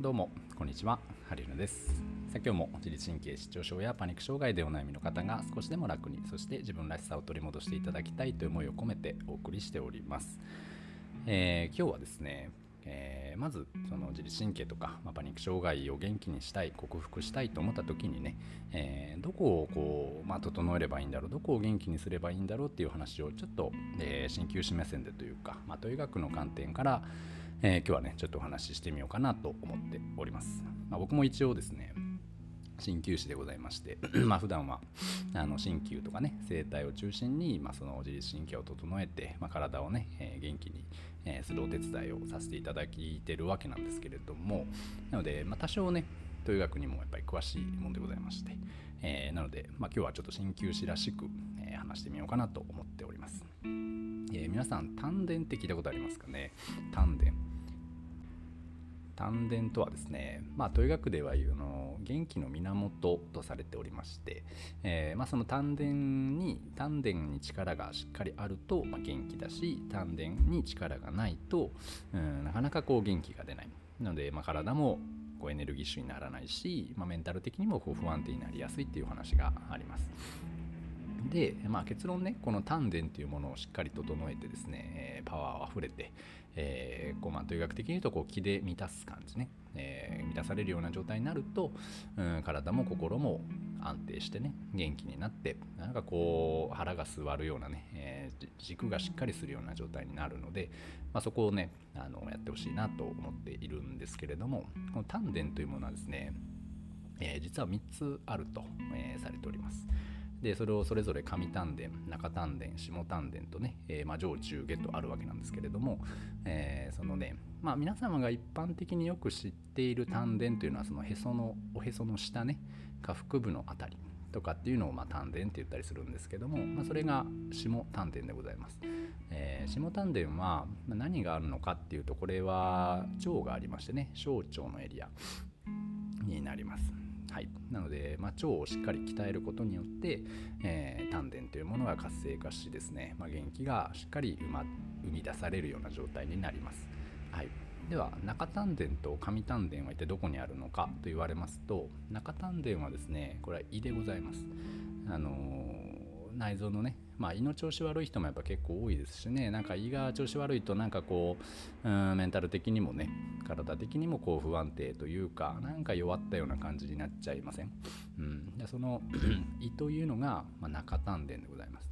どうもこんにちはハリルです。さあ今日も自律神経失調症やパニック障害でお悩みの方が少しでも楽にそして自分らしさを取り戻していただきたいという思いを込めてお送りしております、えー、今日はですねえー、まずその自律神経とか、まあ、パニック障害を元気にしたい克服したいと思った時にね、えー、どこをこう、まあ、整えればいいんだろうどこを元気にすればいいんだろうっていう話をちょっと、えー、鍼灸師目線でというか、まあ、と医学の観点から、えー、今日はねちょっとお話ししてみようかなと思っております、まあ、僕も一応ですね鍼灸師でございまして まあ普段はあの鍼灸とかね整体を中心に、まあ、その自律神経を整えて、まあ、体をね、えー、元気に、え、するお手伝いをさせていただいてるわけなんですけれどもなので、まあ、多少ねという学にもやっぱり詳しいもんでございまして、えー、なので、まあ、今日はちょっと鍼灸師らしく、えー、話してみようかなと思っております、えー、皆さん丹田って聞いたことありますかね？丹田。丹田とはですね、まあ、統学ではいうの元気の源とされておりまして、えー、まあ、その丹田に丹田に力がしっかりあると、ま、元気だし丹田に力がないと、うん、なかなかこう元気が出ないなので、まあ、体もこうエネルギッシュにならないし、まメンタル的にもこう不安定になりやすいっていう話があります。で、まあ、結論ねこの丹田っていうものをしっかり整えてですね、え、パワーあふれて、えーこうまあ、という学的に言うとこう気で満たす感じね、えー、満たされるような状態になると、うん、体も心も安定してね元気になってなんかこう腹が据わるようなね、えー、軸がしっかりするような状態になるので、まあ、そこをねあのやってほしいなと思っているんですけれどもこの丹田というものはですね、え、実は3つあると、え、されております。でそれをそれぞれ上丹田中丹田下丹田とね、えー、まあ、上中下とあるわけなんですけれども、えー、そのねまあ皆様が一般的によく知っている丹田というのはそのへそのおへその下ね下腹部の辺りとかっていうのをまあ丹田って言ったりするんですけども、まあ、それが下丹田でございます、えー、下丹田は何があるのかっていうとこれは腸がありましてね小腸のエリアになります。はい、なので、まあ、腸をしっかり鍛えることによって、えー、丹田というものが活性化しですね、まあ、元気がしっかり生,、ま、生み出されるような状態になります。はい、では中丹田と上丹田は一体どこにあるのかと言われますと中丹田はですねこれは胃でございます。あのー、内臓のねまあ、胃の調子悪い人もやっぱ結構多いですしね。なんか胃が調子悪いとなんかこううんメンタル的にもね体的にもこう不安定というかなんか弱ったような感じになっちゃいません、うん、でその 胃というのが、まあ、中丹田でございます。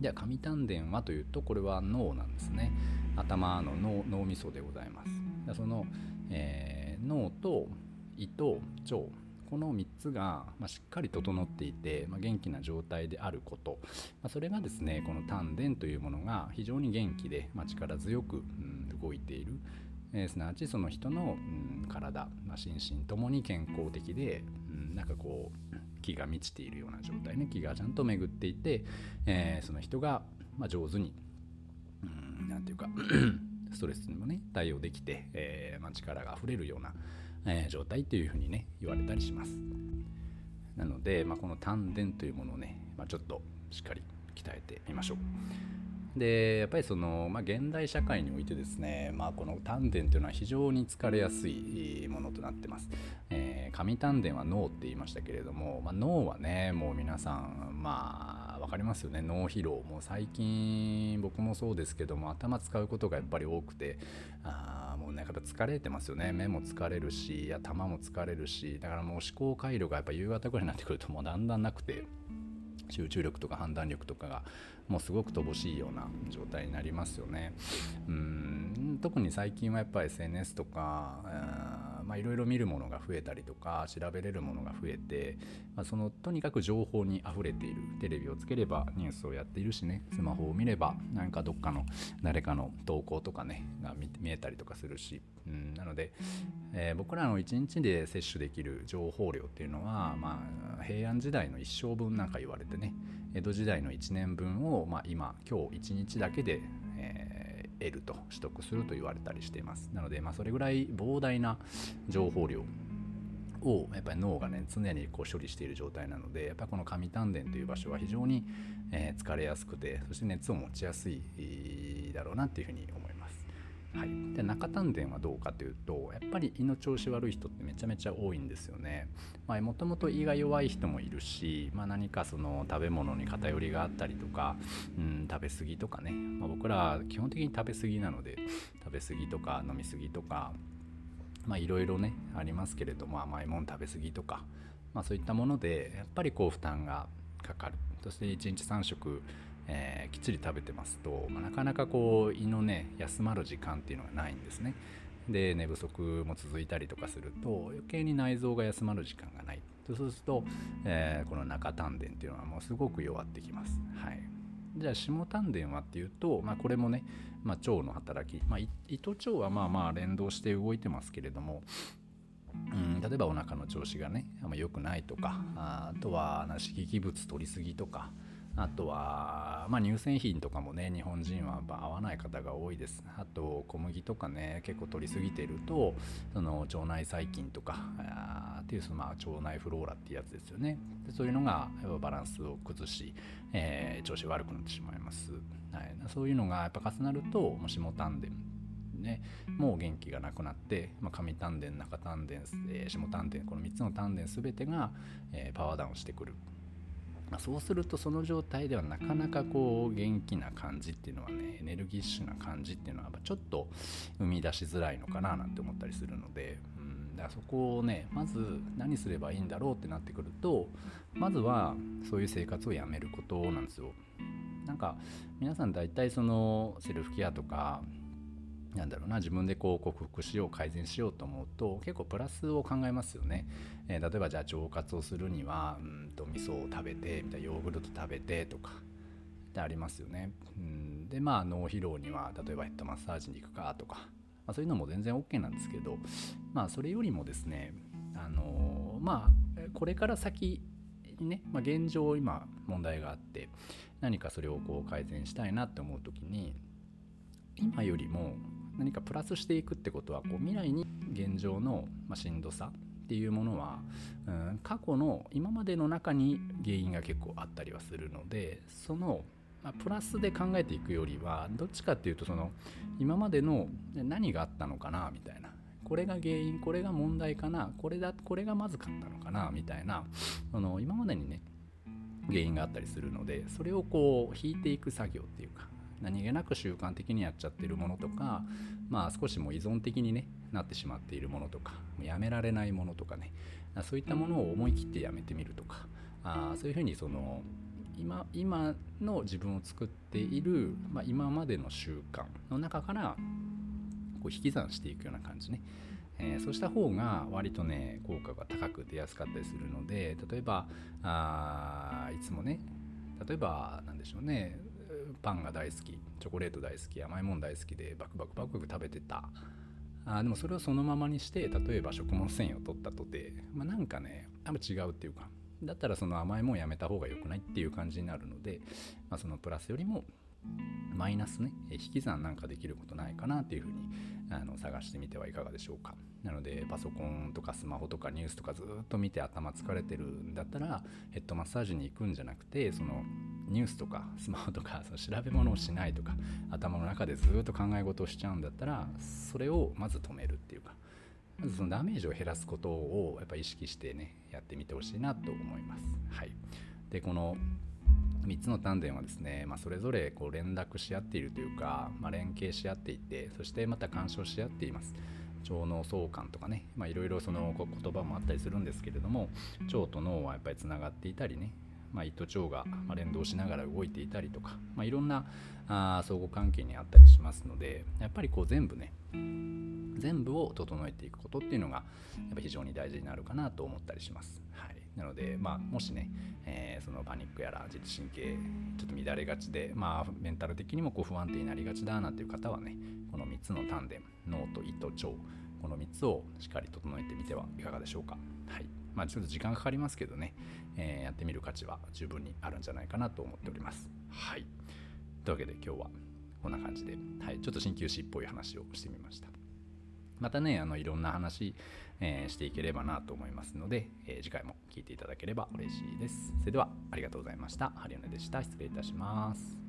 では上丹田はというとこれは脳なんですね。頭の脳脳みそでございます。でその、えー、脳と胃と腸この3つが、ましっかり整っていて、ま元気な状態であること、まそれがですねこの丹田というものが非常に元気で、ま力強く、うん、動いている、えー、すなわちその人の、うん、体、ま、心身ともに健康的で、うん、なんかこう気が満ちているような状態ね。気がちゃんと巡っていて、えー、その人が、ま上手に何、うん、て言うか ストレスにもね対応できて、えー、まあ、力があふれるような、えー、状態というふうにね言われたりします。なので、まあ、この丹田というものをね、まあ、ちょっとしっかり鍛えてみましょう。でやっぱりその、まあ、現代社会においてですね、まあ、この丹田というのは非常に疲れやすいものとなってます、えー、上丹田は脳って言いましたけれども、まあ、脳はねもう皆さんまあ分かりますよね。脳疲労。もう最近僕もそうですけども頭使うことがやっぱり多くてあもうねやっぱ疲れてますよね。目も疲れるし頭も疲れるしだからもう思考回路がやっぱ夕方ぐらいになってくるともうだんだんなくて集中力とか判断力とかがもうすごく乏しいような状態になりますよね。うん。特に最近はやっぱり SNS とかいろいろ見るものが増えたりとか調べれるものが増えて、まあ、そのとにかく情報にあふれている。テレビをつければニュースをやっているしね。スマホを見ればなんかどっかの誰かの投稿とかねが見えたりとかするし、うん、なので、えー、僕らの1日で摂取できる情報量っていうのは、まあ、平安時代の一生分なんか言われてね江戸時代の1年分を、まあ、今今日1日だけで、得ると取得すると言われたりしていますなので、まあ、それぐらい膨大な情報量をやっぱり脳がね常にこう処理している状態なのでやっぱこの上丹田という場所は非常に、え、疲れやすくてそして熱を持ちやすいだろうなっていうふうに思います。はい、で中丹田はどうかというとやっぱり胃の調子悪い人ってめちゃめちゃ多いんですよね。もともと胃が弱い人もいるし、まあ、何かその食べ物に偏りがあったりとか、うん、食べ過ぎとかね、まあ、僕ら基本的に食べ過ぎなので食べ過ぎとか飲み過ぎとかいろいろねありますけれども甘いもの食べ過ぎとか、まあ、そういったものでやっぱりこう負担がかかる。そして1日3食えー、きっちり食べてますと、まあ、なかなかこう胃のね休まる時間っていうのがないんですね。で寝不足も続いたりとかすると余計に内臓が休まる時間がない。そうすると、えー、この中丹田っていうのはもうすごく弱ってきます。はい。じゃあ下丹田はっていうと、まあ、これもね、まあ、腸の働き、まあ、胃と腸はまあまあ連動して動いてますけれどもうん、例えばお腹の調子がねあんま良くないとかあとは刺激物取りすぎとかあとは、まあ、乳製品とかもね日本人は合わない方が多いです。あと小麦とかね結構取りすぎているとその腸内細菌とかっていうそのまあ腸内フローラっていうやつですよね。でそういうのがバランスを崩し、えー、調子悪くなってしまいます、はい、そういうのがやっぱ重なるともう下丹田ね、もう元気がなくなって、まあ、上丹田中丹田、えー、下丹田この3つの丹田全てが、えー、パワーダウンしてくるま、そうするとその状態ではなかなかこう元気な感じっていうのはねエネルギッシュな感じっていうのはちょっと生み出しづらいのかななんて思ったりするので、うん、だからそこをねまず何すればいいんだろうってなってくるとまずはそういう生活をやめることなんですよ。なんか皆さん大体そのセルフケアとかなんだろうな自分でこう克服しよう改善しようと思うと結構プラスを考えますよね、えー、例えばじゃあ腸活をするにはうんと味噌を食べてみたいなヨーグルト食べてとかってありますよね、うん、でまあ脳疲労には例えばヘッドマッサージに行くかとか、まあ、そういうのも全然 OK なんですけどまあそれよりもですねあのー、まあこれから先にね、まあ、現状今問題があって何かそれをこう改善したいなって思う時に今よりも何かプラスしていくってことはこう未来に現状の、ま、しんどさっていうものは、うん、過去の今までの中に原因が結構あったりはするのでその、ま、プラスで考えていくよりはどっちかっていうとその今までの何があったのかなみたいな。これが原因これが問題かなこれだこれがまずかったのかなみたいなその今までにね原因があったりするのでそれをこう引いていく作業っていうか何気なく習慣的にやっちゃってるものとかまあ少しも依存的に、ね、なってしまっているものとかやめられないものとかね。そういったものを思い切ってやめてみるとか。あそういうふうにその今今の自分を作っている、まあ、今までの習慣の中からこう引き算していくような感じね、えー、そうした方が割とね効果が高く出やすかったりするので例えばあいつもね例えば何でしょうねパンが大好きチョコレート大好き甘いもん大好きでバクバクバクバク食べてた。あでもそれをそのままにして例えば食物繊維を取ったとて、まあ、なんかねあんま違うっていうかだったらその甘いもんやめた方が良くないっていう感じになるので、まあ、そのプラスよりもマイナスね引き算なんかできることないかなっていうふうにあの探してみてはいかがでしょうか。なのでパソコンとかスマホとかニュースとかずっと見て頭疲れてるんだったらヘッドマッサージに行くんじゃなくてそのニュースとか スマホとか その調べ物をしないとか頭の中でずっと考え事をしちゃうんだったらそれをまず止めるっていうかまずそのダメージを減らすことをやっぱ意識してねやってみてほしいなと思います。はい、でこの3つの丹田はですね、まあ、それぞれこう連絡し合っているというか、まあ、連携し合っていてそしてまた干渉し合っています。腸脳相関とかねいろいろその言葉もあったりするんですけれども腸と脳はやっぱりつながっていたりねまあ、胃と腸が連動しながら動いていたりとか、まあ、いろんなあ相互関係にあったりしますのでやっぱりこう全部ね全部を整えていくことっていうのがやっぱ非常に大事になるかなと思ったりします。はい、なので、まあ、もしね、えー、そのパニックやら自律神経ちょっと乱れがちで、まあ、メンタル的にもこう不安定になりがちだなんていう方はねこの3つの丹田脳と胃と腸この3つをしっかり整えてみてはいかがでしょうか。はいまあ、ちょっと時間かかりますけどね、えー、やってみる価値は十分にあるんじゃないかなと思っております。はい。というわけで今日はこんな感じで、はい、ちょっと鍼灸師っぽい話をしてみました。またね、あのいろんな話、えー、していければなと思いますので、えー、次回も聞いていただければ嬉しいです。それではありがとうございました。ハリオネでした。失礼いたします。